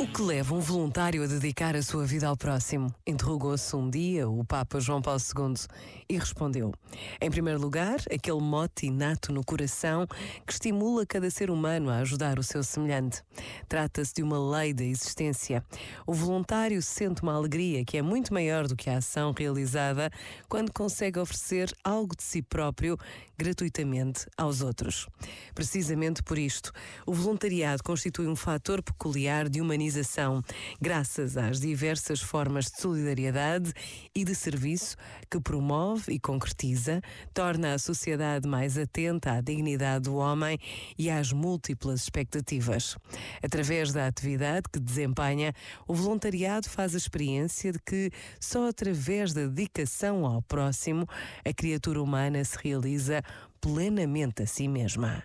O que leva um voluntário a dedicar a sua vida ao próximo? Interrogou-se um dia o Papa João Paulo II e respondeu: Em primeiro lugar, aquele mote inato no coração que estimula cada ser humano a ajudar o seu semelhante. Trata-se de uma lei da existência. O voluntário sente uma alegria que é muito maior do que a ação realizada quando consegue oferecer algo de si próprio gratuitamente aos outros. Precisamente por isto, o voluntariado constitui um fator peculiar de humanização organização, graças às diversas formas de solidariedade e de serviço que promove e concretiza, torna a sociedade mais atenta à dignidade do homem e às múltiplas expectativas. Através da atividade que desempenha, o voluntariado faz a experiência de que só através da dedicação ao próximo a criatura humana se realiza plenamente a si mesma.